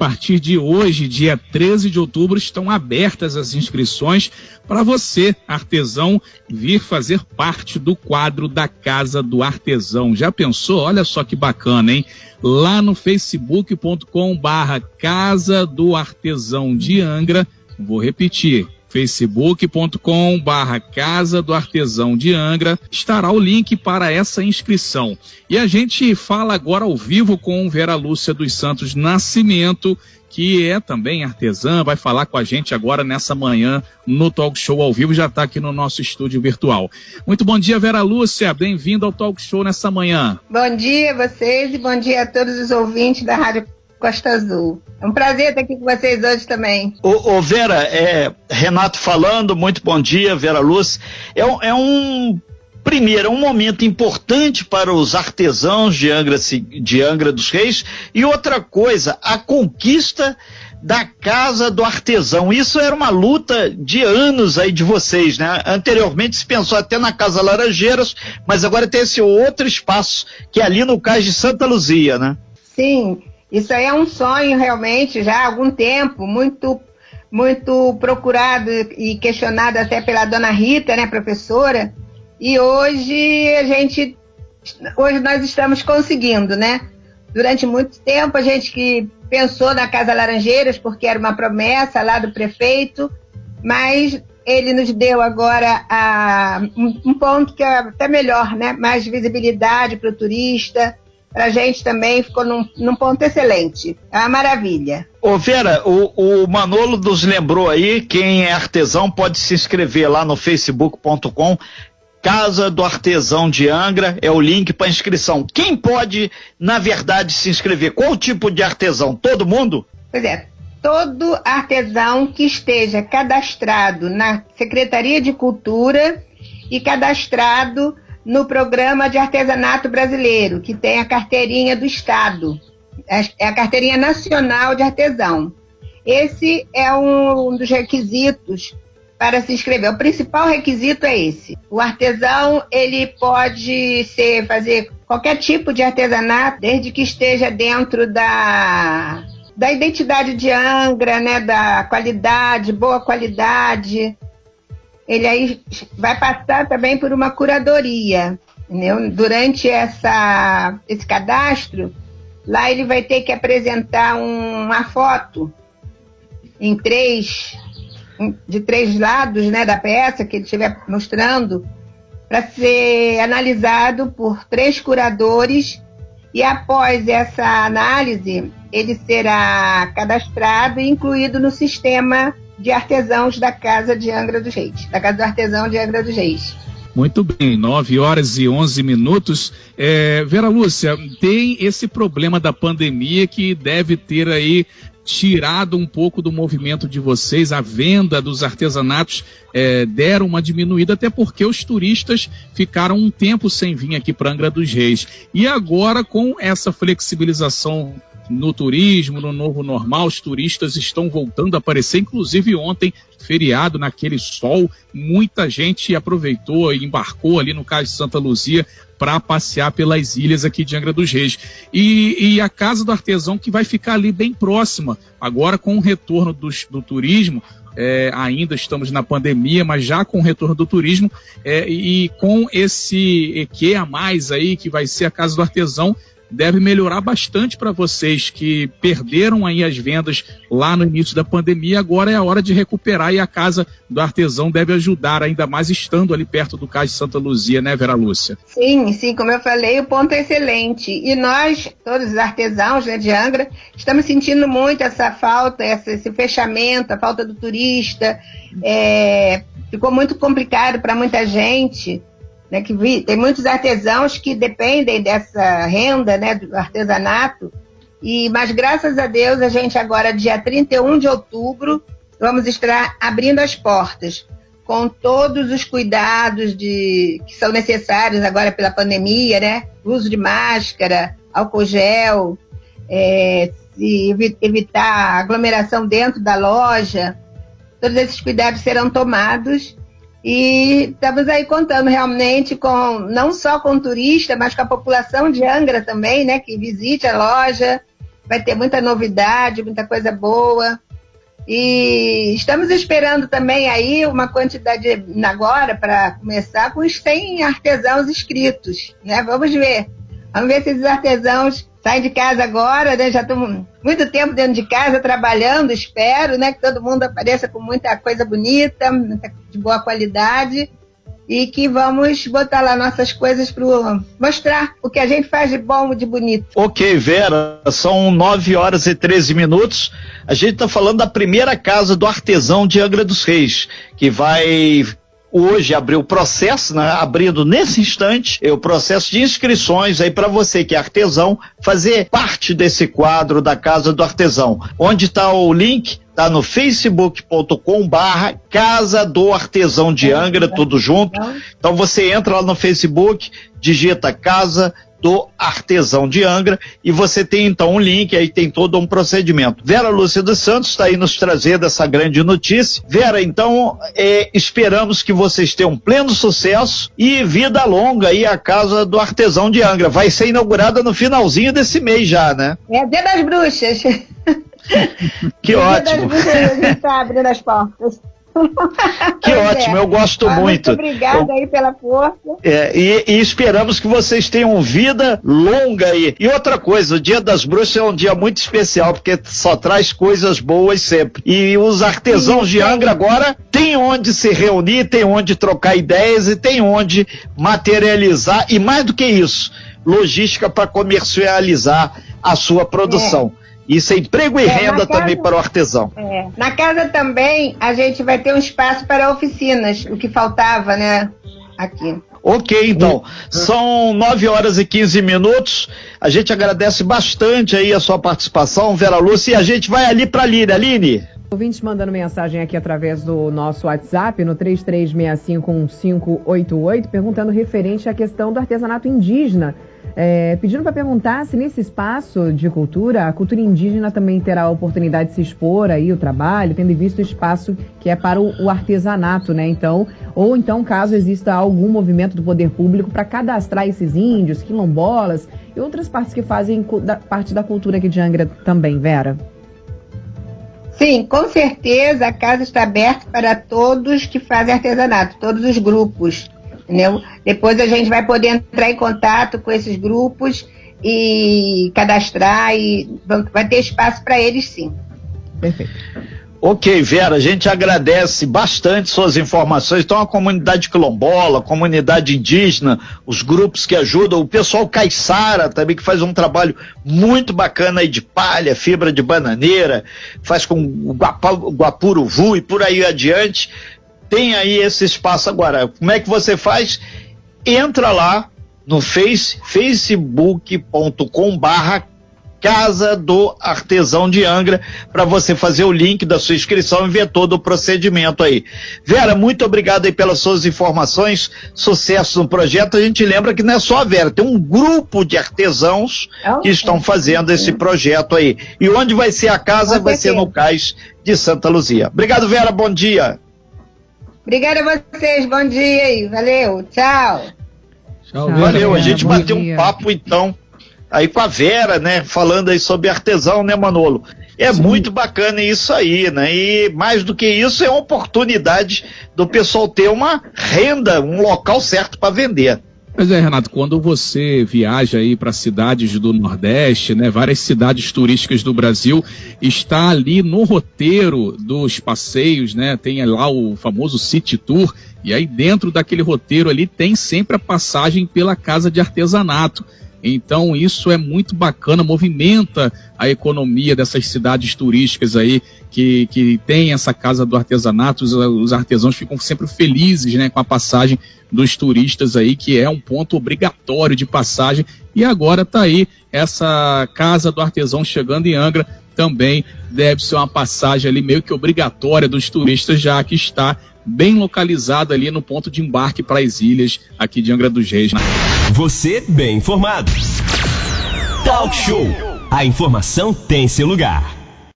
partir de hoje, dia 13 de outubro, estão abertas as inscrições para você, artesão, vir fazer parte do quadro da Casa do Artesão. Já pensou? Olha só que bacana, hein? Lá no facebook.com barra Casa do Artesão de Angra, vou repetir, facebook.com barra Casa do Artesão de Angra, estará o link para essa inscrição. E a gente fala agora ao vivo com Vera Lúcia dos Santos Nascimento, que é também artesã, vai falar com a gente agora nessa manhã no Talk Show ao vivo, já está aqui no nosso estúdio virtual. Muito bom dia, Vera Lúcia, bem-vinda ao Talk Show nessa manhã. Bom dia a vocês e bom dia a todos os ouvintes da Rádio Costa Azul. É um prazer estar aqui com vocês hoje também. Ô, ô Vera, é, Renato falando, muito bom dia, Vera Luz. É, é um primeiro, é um momento importante para os artesãos de Angra, de Angra dos Reis, e outra coisa, a conquista da Casa do Artesão. Isso era uma luta de anos aí de vocês, né? Anteriormente se pensou até na Casa Laranjeiras, mas agora tem esse outro espaço, que é ali no Cais de Santa Luzia, né? Sim, isso aí é um sonho realmente já há algum tempo, muito muito procurado e questionado até pela dona Rita, né, professora. E hoje a gente hoje nós estamos conseguindo, né? Durante muito tempo a gente que pensou na Casa Laranjeiras porque era uma promessa lá do prefeito, mas ele nos deu agora a, um, um ponto que é até melhor, né? Mais visibilidade para o turista, para a gente também ficou num, num, ponto excelente. É uma maravilha. Ô Vera, o, o Manolo nos lembrou aí, quem é artesão pode se inscrever lá no facebook.com Casa do Artesão de Angra é o link para inscrição. Quem pode, na verdade, se inscrever? Qual tipo de artesão? Todo mundo? Pois é, todo artesão que esteja cadastrado na Secretaria de Cultura e cadastrado no Programa de Artesanato Brasileiro, que tem a carteirinha do Estado, é a carteirinha nacional de artesão. Esse é um dos requisitos para se inscrever. O principal requisito é esse. O artesão ele pode ser fazer qualquer tipo de artesanato, desde que esteja dentro da da identidade de Angra, né, da qualidade, boa qualidade, ele aí vai passar também por uma curadoria. Durante essa, esse cadastro, lá ele vai ter que apresentar um, uma foto em três, de três lados né, da peça que ele estiver mostrando, para ser analisado por três curadores e após essa análise, ele será cadastrado e incluído no sistema de artesãos da Casa de Angra dos Reis, da Casa do Artesão de Angra dos Reis. Muito bem, 9 horas e 11 minutos. É, Vera Lúcia, tem esse problema da pandemia que deve ter aí tirado um pouco do movimento de vocês, a venda dos artesanatos é, deram uma diminuída, até porque os turistas ficaram um tempo sem vir aqui para Angra dos Reis. E agora, com essa flexibilização no turismo, no novo normal, os turistas estão voltando a aparecer, inclusive ontem, feriado, naquele sol, muita gente aproveitou e embarcou ali no Cais de Santa Luzia para passear pelas ilhas aqui de Angra dos Reis. E, e, a Casa do Artesão que vai ficar ali bem próxima, agora com o retorno do turismo, é, ainda estamos na pandemia, mas já com o retorno do turismo é, e com esse EQ a mais aí, que vai ser a Casa do Artesão, deve melhorar bastante para vocês que perderam aí as vendas lá no início da pandemia. Agora é a hora de recuperar e a casa do artesão deve ajudar ainda mais estando ali perto do Cais de Santa Luzia, né, Vera Lúcia? Sim, sim, como eu falei, o ponto é excelente. E nós, todos os artesãos né, de Angra, estamos sentindo muito essa falta, essa, esse fechamento, a falta do turista. É, ficou muito complicado para muita gente né, que vi, tem muitos artesãos que dependem dessa renda, né, do artesanato, e, mas graças a Deus a gente agora, dia 31 de outubro, vamos estar abrindo as portas com todos os cuidados de, que são necessários agora pela pandemia, né? Uso de máscara, álcool gel, é, evitar aglomeração dentro da loja. Todos esses cuidados serão tomados e estamos aí contando realmente com não só com turista, mas com a população de Angra também, né, que visite a loja, vai ter muita novidade, muita coisa boa. E estamos esperando também aí uma quantidade agora para começar com os 100 artesãos inscritos, né? Vamos ver. Vamos ver se esses artesãos saem de casa agora, né? Já estão muito tempo dentro de casa trabalhando, espero, né? Que todo mundo apareça com muita coisa bonita, de boa qualidade e que vamos botar lá nossas coisas para mostrar o que a gente faz de bom, de bonito. Ok, Vera, são 9 horas e 13 minutos. A gente está falando da primeira casa do artesão de Angra dos Reis, que vai hoje abriu o processo, né, abrindo nesse instante é o processo de inscrições aí para você que é artesão fazer parte desse quadro da Casa do Artesão. Onde está o link? Tá no facebook.com barra Casa do Artesão de Angra, tudo junto. Então você entra lá no Facebook, digita Casa do Artesão de Angra e você tem então um link, aí tem todo um procedimento. Vera Lúcia dos Santos está aí nos trazendo essa grande notícia. Vera, então é, esperamos que vocês tenham pleno sucesso e vida longa aí a Casa do Artesão de Angra. Vai ser inaugurada no finalzinho desse mês já, né? É Dia das Bruxas. Que ótimo. Dia das Bruxas a gente está abrindo as portas. Que ótimo, é. eu gosto ah, muito. Muito obrigada eu, aí pela força. É, e, e, esperamos que vocês tenham vida longa aí. E outra coisa, o Dia das Bruxas é um dia muito especial, porque só traz coisas boas sempre. E os artesãos Sim, de Angra agora têm onde se reunir, têm onde trocar ideias e têm onde materializar. E mais do que isso, logística para comercializar a sua produção. É. Isso é emprego e é, renda também para o artesão. É. Na casa também a gente vai ter um espaço para oficinas, o que faltava, né? Aqui. Ok, então. São 9 horas e 15 minutos. A gente agradece bastante aí a sua participação, Vera Lúcia, e a gente vai ali para a Aline. Aline. Ouvintes mandando mensagem aqui através do nosso WhatsApp, no 33651588, perguntando referente à questão do artesanato indígena é, pedindo para perguntar se nesse espaço de cultura, a cultura indígena também terá a oportunidade de se expor aí o trabalho, tendo visto o espaço que é para o, o artesanato, né? Então, ou então caso exista algum movimento do poder público para cadastrar esses índios, quilombolas e outras partes que fazem da, parte da cultura aqui de Angra também, Vera. Sim, com certeza a casa está aberta para todos que fazem artesanato, todos os grupos. Entendeu? Depois a gente vai poder entrar em contato com esses grupos e cadastrar e vai ter espaço para eles sim. Perfeito. Ok, Vera, a gente agradece bastante suas informações. Então, a comunidade quilombola, a comunidade indígena, os grupos que ajudam, o pessoal caiçara também, que faz um trabalho muito bacana aí de palha, fibra de bananeira, faz com guapuruvu e por aí adiante tem aí esse espaço agora. Como é que você faz? Entra lá no face, facebook.com barra Casa do Artesão de Angra, para você fazer o link da sua inscrição e ver todo o procedimento aí. Vera, muito obrigado aí pelas suas informações, sucesso no projeto. A gente lembra que não é só a Vera, tem um grupo de artesãos que estão fazendo esse projeto aí. E onde vai ser a casa? Vai ser no Cais de Santa Luzia. Obrigado, Vera, bom dia. Obrigada a vocês, bom dia aí, valeu, tchau. Tchau, valeu, a gente bateu um papo então aí com a Vera, né, falando aí sobre artesão, né, Manolo? É Sim. muito bacana isso aí, né? E mais do que isso, é uma oportunidade do pessoal ter uma renda, um local certo para vender. Pois é, Renato, quando você viaja aí para cidades do Nordeste, né, várias cidades turísticas do Brasil, está ali no roteiro dos passeios, né, tem lá o famoso City Tour, e aí dentro daquele roteiro ali tem sempre a passagem pela casa de artesanato. Então isso é muito bacana, movimenta a economia dessas cidades turísticas aí que, que tem essa casa do artesanato. Os, os artesãos ficam sempre felizes né, com a passagem dos turistas aí, que é um ponto obrigatório de passagem. E agora está aí essa casa do artesão chegando em Angra. Também deve ser uma passagem ali meio que obrigatória dos turistas, já que está bem localizada ali no ponto de embarque para as ilhas aqui de Angra dos Reis. Você bem informado. Talk Show. A informação tem seu lugar.